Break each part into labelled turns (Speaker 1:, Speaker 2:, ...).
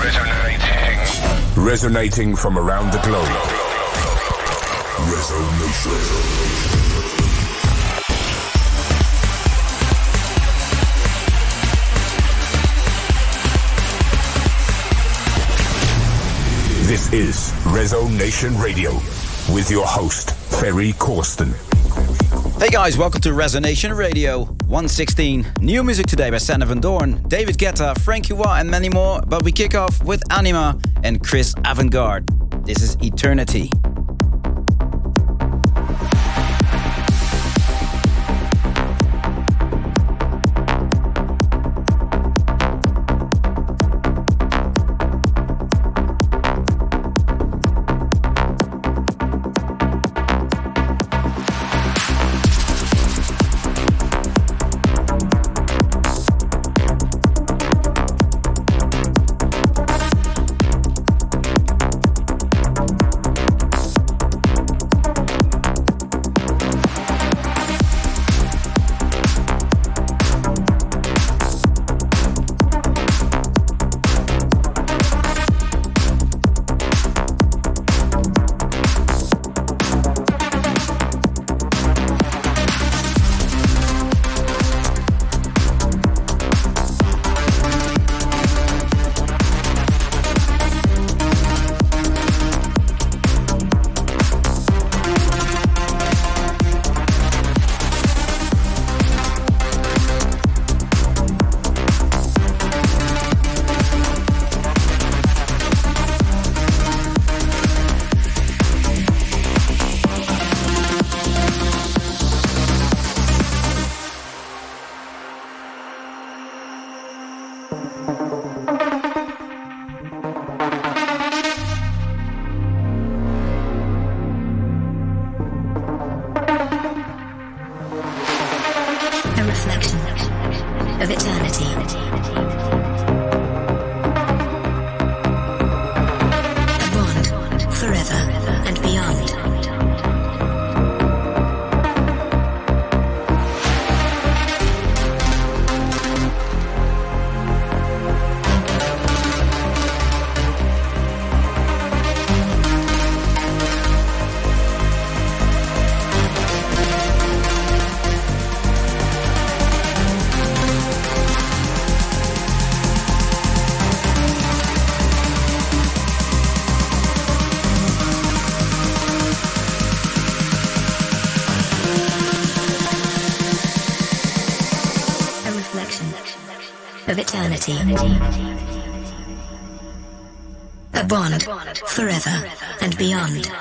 Speaker 1: Resonating. Resonating from around the globe. Resonation. This is Resonation Radio with your host, Ferry Corsten.
Speaker 2: Hey guys, welcome to Resonation Radio 116. New music today by Sander van Doorn, David Guetta, Frankie Wah, and many more. But we kick off with Anyma and Chris Avantgarde. This is Eternity.
Speaker 3: Bond forever and beyond.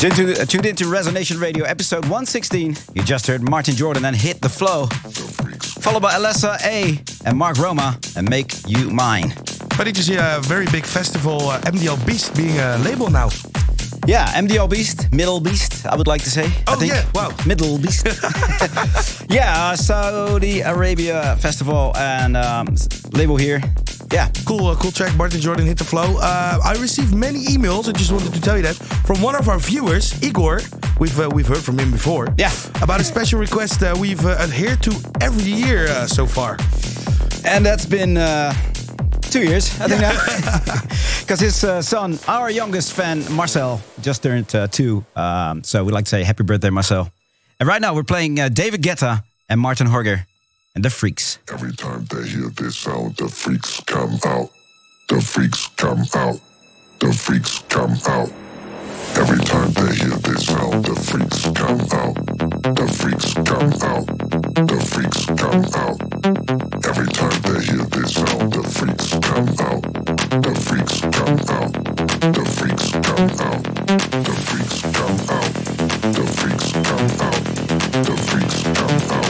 Speaker 2: Tuned, to, uh, tuned into Resonation Radio, episode 116. You just heard Martin Jordan and Hit the Flow. Followed by Alessa A and Mark Roma and Make You Mine.
Speaker 4: Funny to see a very big festival, uh, MDL Beast, being a label now.
Speaker 2: Yeah, MDL Beast, Middle Beast, I would like to say.
Speaker 4: Oh,
Speaker 2: I think.
Speaker 4: yeah, wow.
Speaker 2: Middle Beast. yeah, uh, Saudi Arabia Festival and um, label here. Yeah.
Speaker 4: Cool, uh, cool track. Martin Jordan hit the flow. Uh, I received many emails. I just wanted to tell you that from one of our viewers, Igor. We've uh, we've heard from him before.
Speaker 2: Yeah.
Speaker 4: About a special request that we've uh, adhered to every year uh, so far.
Speaker 2: And that's been two years, I think now. Because his son, our youngest fan, Marcel, just turned two. Um, so we'd like to say happy birthday, Marcel. And right now we're playing David Guetta and Martin Horger and the freaks.
Speaker 5: Every time they hear this sound, the freaks come out. The freaks come out. The freaks come out. Every time they hear this sound, the freaks come out. The freaks come out. The freaks come out. Every time they hear this sound, the freaks come out. The freaks come out. The freaks come out. The freaks come out. The freaks come out. The freaks come out.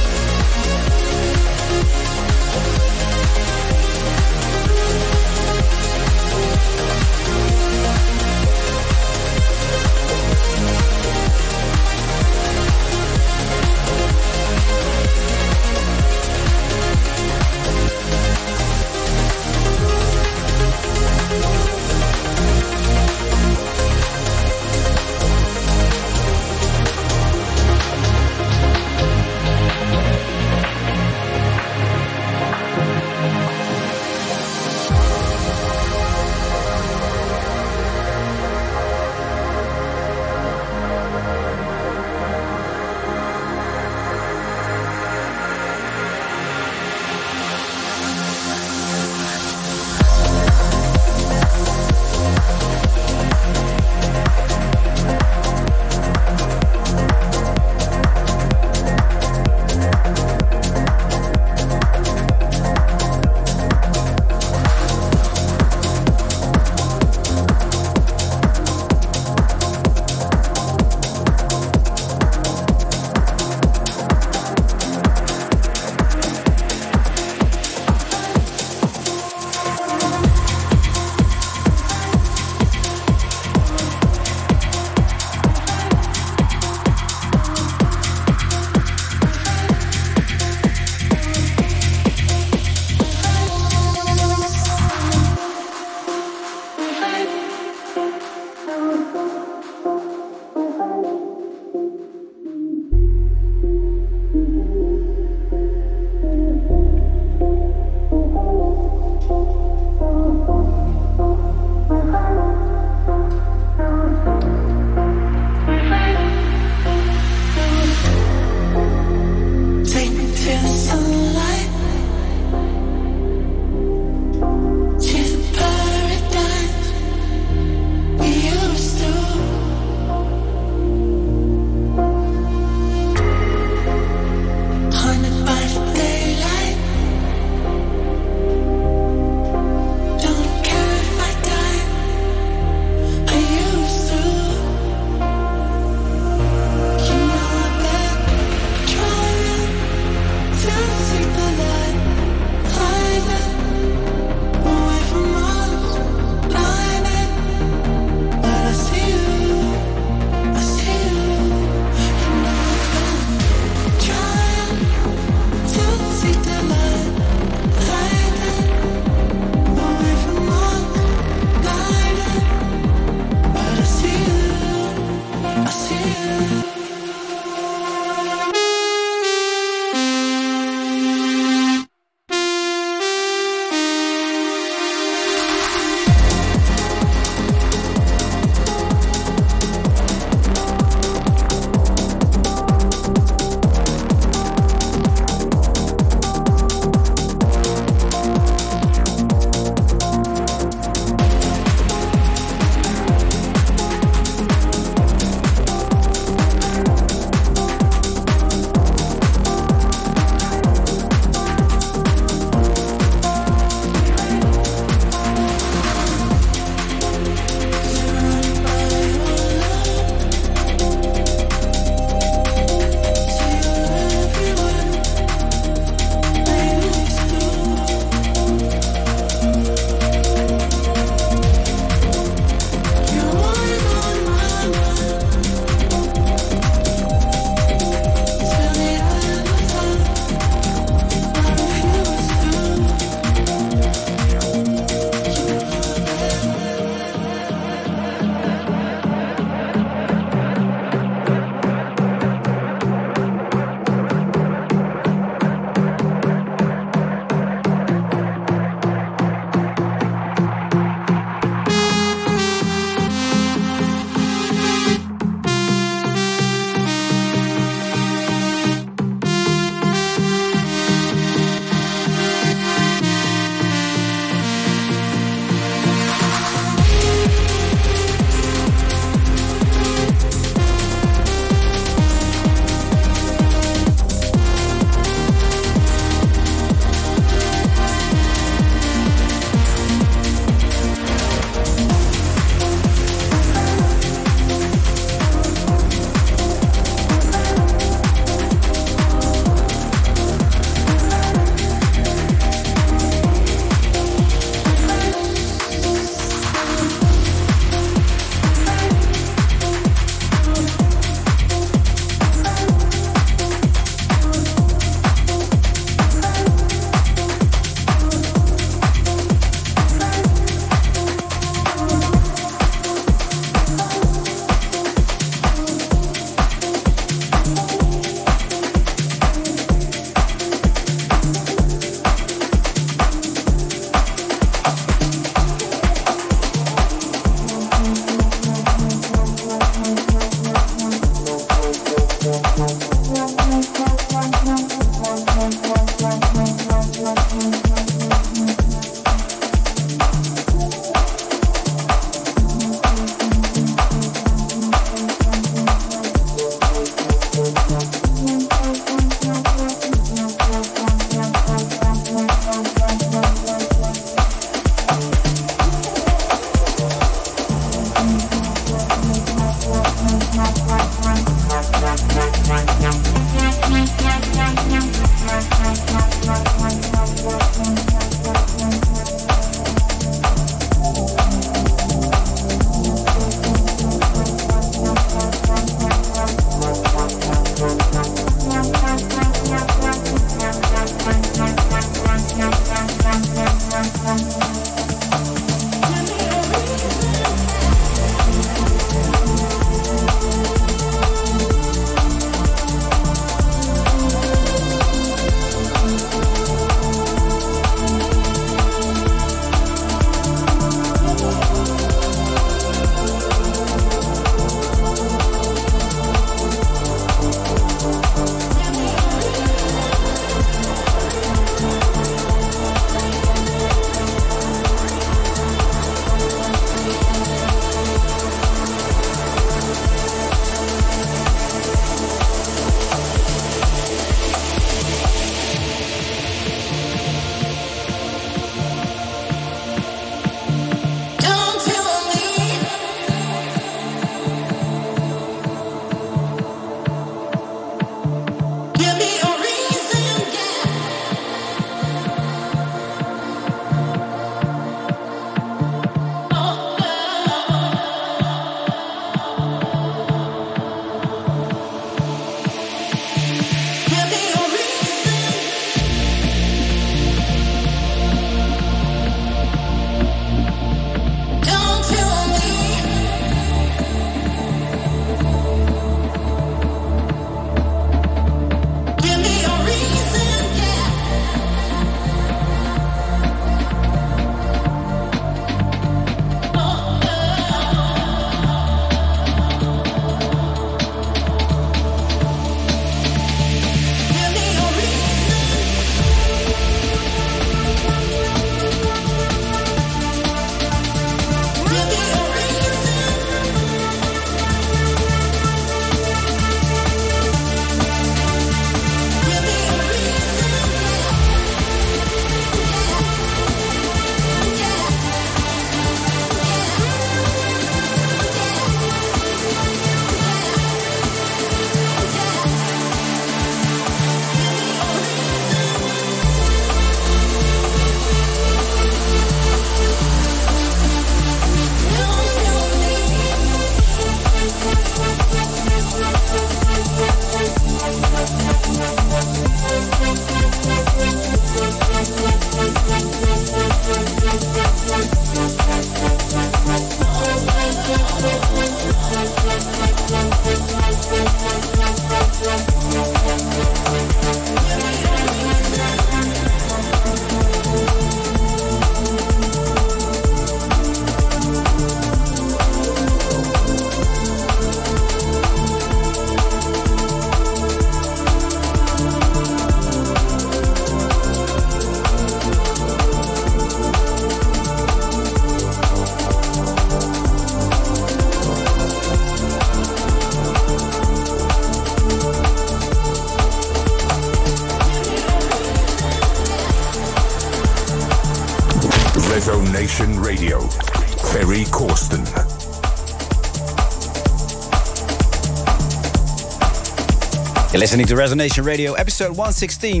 Speaker 2: Listening to Resonation Radio, episode 116.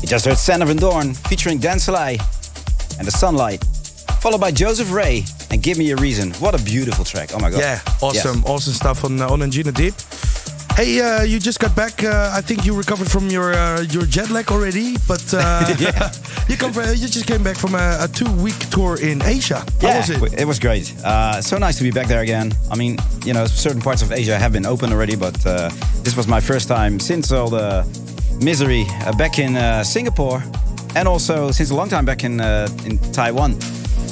Speaker 2: You just heard Sander van Doorn featuring Dan Salai and The Sunlight, followed by Joseph Ray and Give Me a Reason. What a beautiful track. Oh my god.
Speaker 4: Yeah, awesome,
Speaker 2: Yes.
Speaker 4: awesome stuff on uh, on Anjunadeep. Hey, uh, you just got back. Uh, I think you recovered from your uh, your jet lag already, but uh,
Speaker 2: Yeah.
Speaker 4: You come from, you just came back from a, a two week tour in Asia. How
Speaker 2: Yeah,
Speaker 4: was it?
Speaker 2: it was great. Uh, so nice to be back there again. I mean, you know, certain parts of Asia have been open already, but uh, this was my first time since all the misery uh, back in uh, Singapore, and also since a long time back in uh, in Taiwan,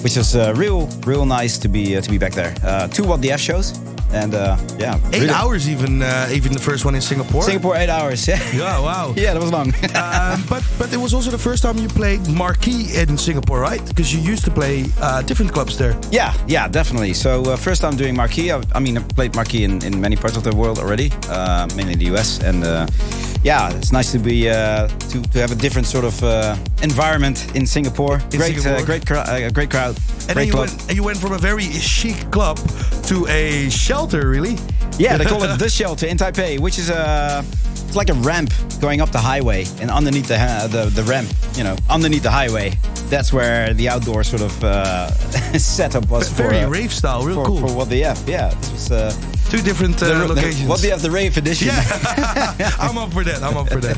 Speaker 2: which is uh, real, real nice to be uh, to be back there. Uh, two what the F shows, and uh, yeah,
Speaker 4: Eight
Speaker 2: really-
Speaker 4: hours, even uh, even the first one in Singapore.
Speaker 2: Singapore, eight hours. Yeah,
Speaker 4: Yeah, wow.
Speaker 2: yeah, that was long.
Speaker 4: um, but but it was also the first time you played marquee in Singapore, right? Because you used to play uh, different clubs there.
Speaker 2: Yeah, yeah, definitely. So uh, first time doing marquee. I, I mean, I've played marquee in, in many parts of the world already, uh, mainly the US, and uh, yeah, it's nice to be uh, to to have a different sort of uh, environment in Singapore.
Speaker 4: In
Speaker 2: great,
Speaker 4: Singapore.
Speaker 2: Uh, great, uh, great crowd,
Speaker 4: And then
Speaker 2: great
Speaker 4: you went, you went from a very chic club to a shelter, really.
Speaker 2: Yeah, they call it the shelter in Taipei, which is a it's like a ramp going up the highway, and underneath the ha- the, the ramp, you know, underneath the highway, that's where the outdoor sort of uh, setup was. for,
Speaker 4: Very
Speaker 2: uh,
Speaker 4: rave style, real
Speaker 2: for,
Speaker 4: cool.
Speaker 2: for what the F. Yeah, this was. Uh,
Speaker 4: Two different uh,
Speaker 2: the,
Speaker 4: locations.
Speaker 2: what the F, the rave edition.
Speaker 4: Yeah, I'm up for that. I'm up for that.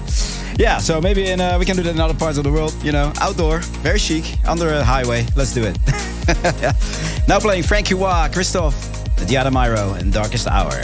Speaker 2: Yeah, so maybe in, uh, we can do that in other parts of the world. You know, outdoor, very chic, under a highway. Let's do it. now playing Frankie Wah, Christoph, Diada Myro, and Darkest Hour.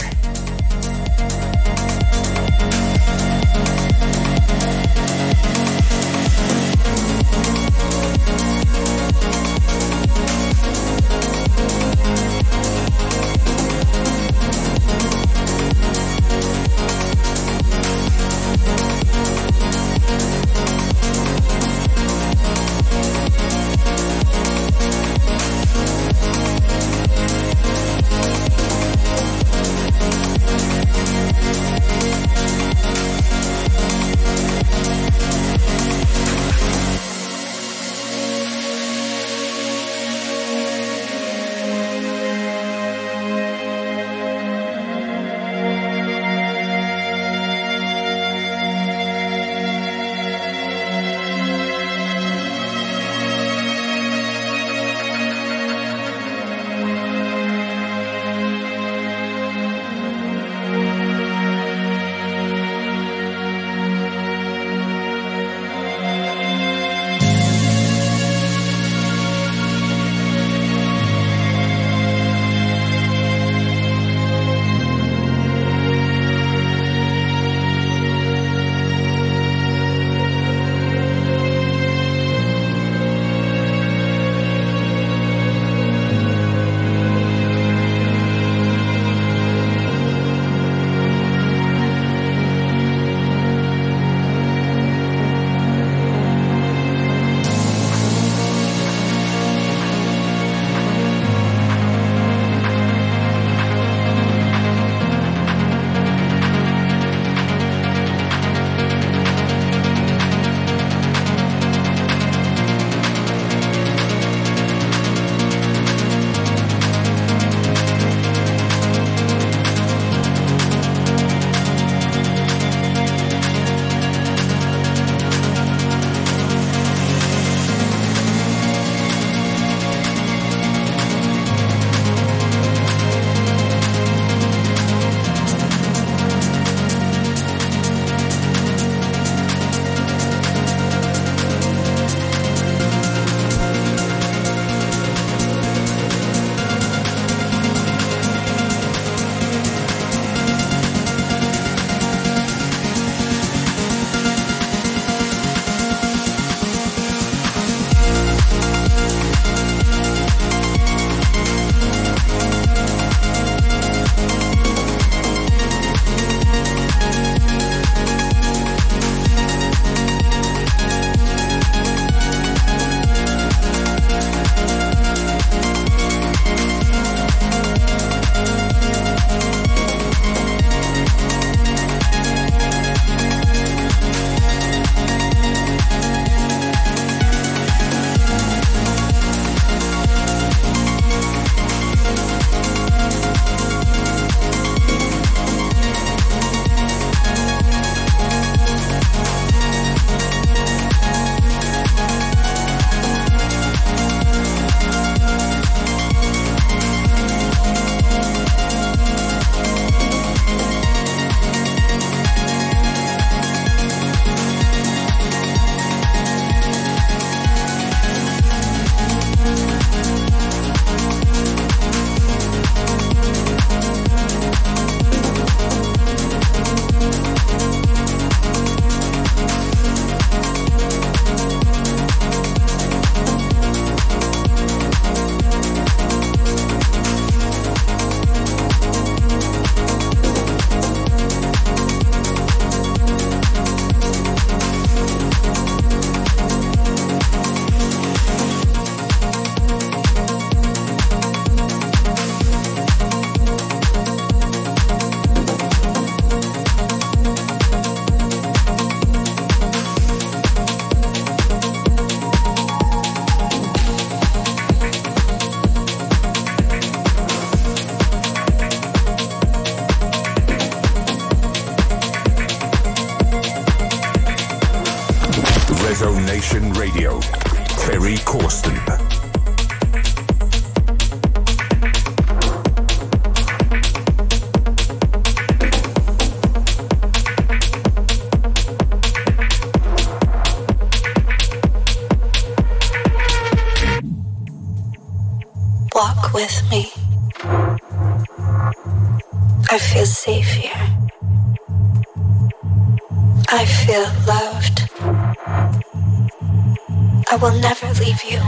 Speaker 6: I will never leave you.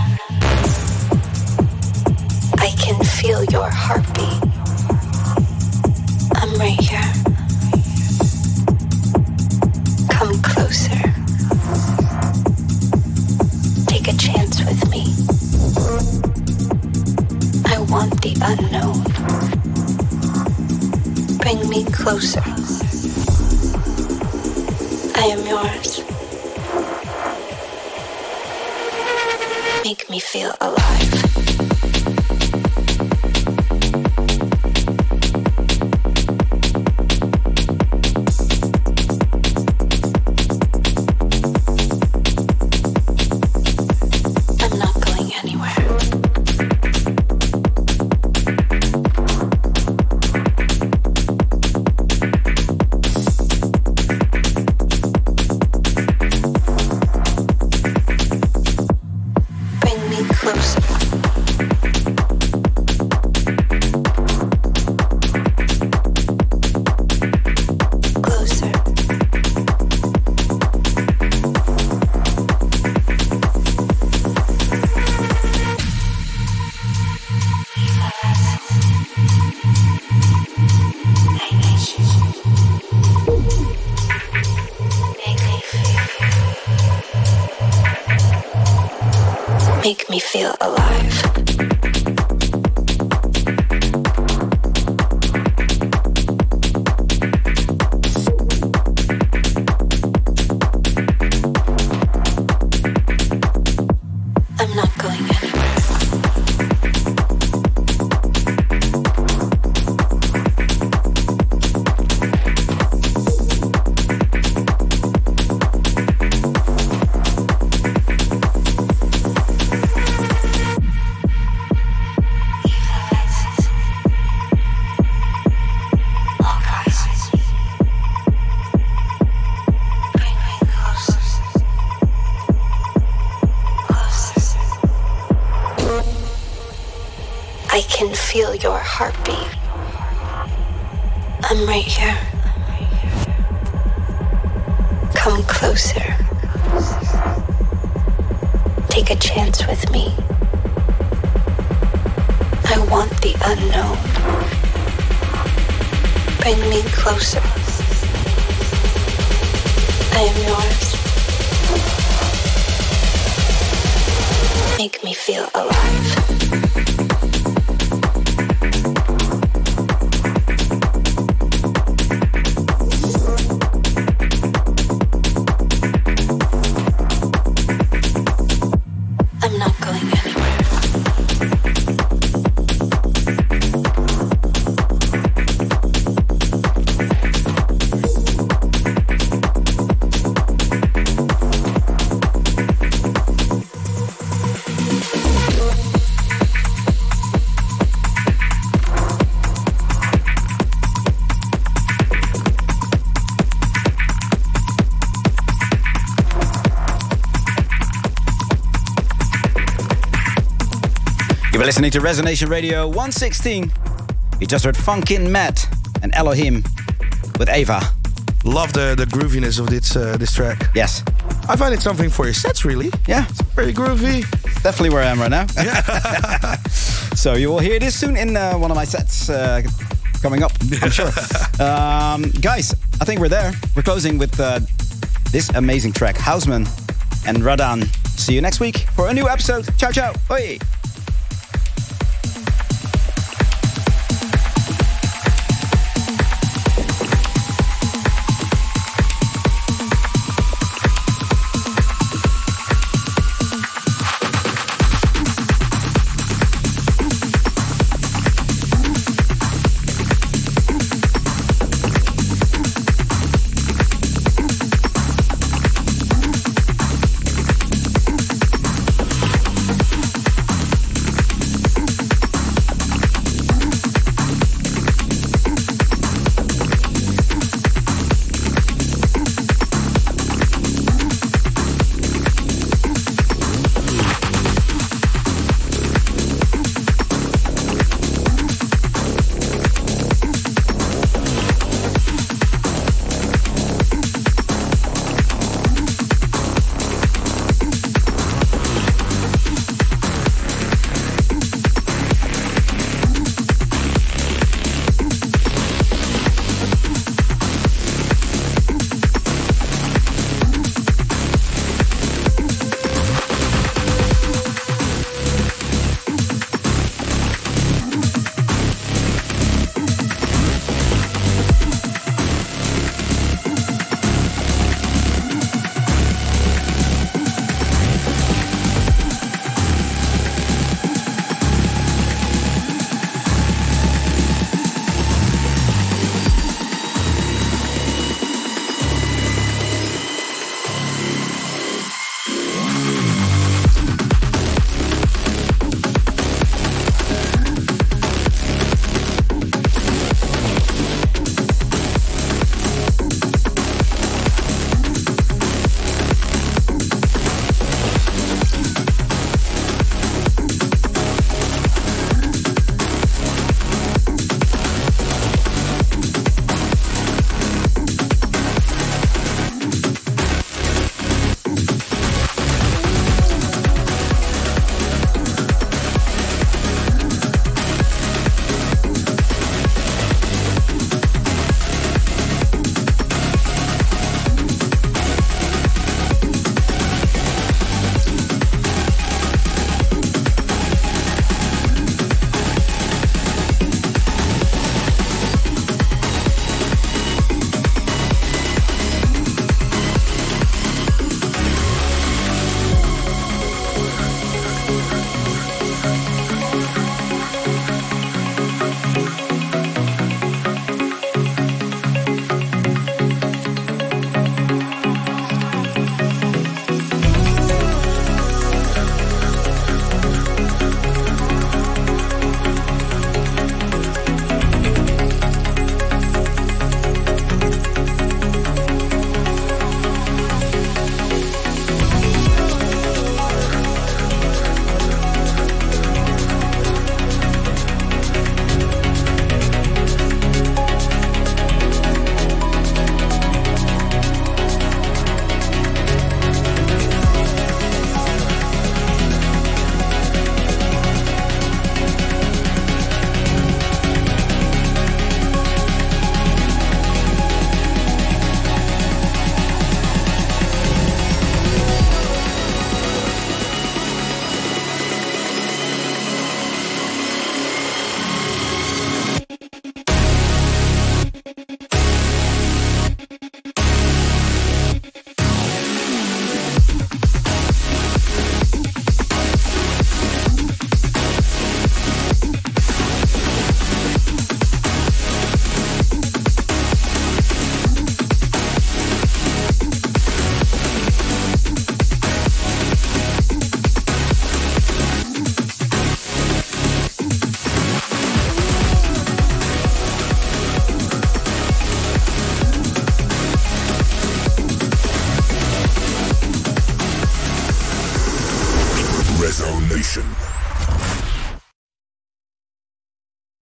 Speaker 6: I can feel your heartbeat. I'm right here. Come closer. Take a chance with me. I want the unknown. Bring me closer. I am yours. Me feel alive.
Speaker 2: Listening to Resonation Radio 116. You just heard Funkin' Matt and Elohim with Ava.
Speaker 4: Love the, the grooviness of this uh, this track.
Speaker 2: Yes.
Speaker 4: I find it something for your sets, really.
Speaker 2: Yeah, It's
Speaker 4: Very groovy.
Speaker 2: definitely where I am right now. so you will hear this soon in uh, one of my sets uh, coming up, I'm sure. um, guys, I think we're there. We're closing with uh, this amazing track, Houseman and Radan. See you next week for a new episode. Ciao, ciao. Oi.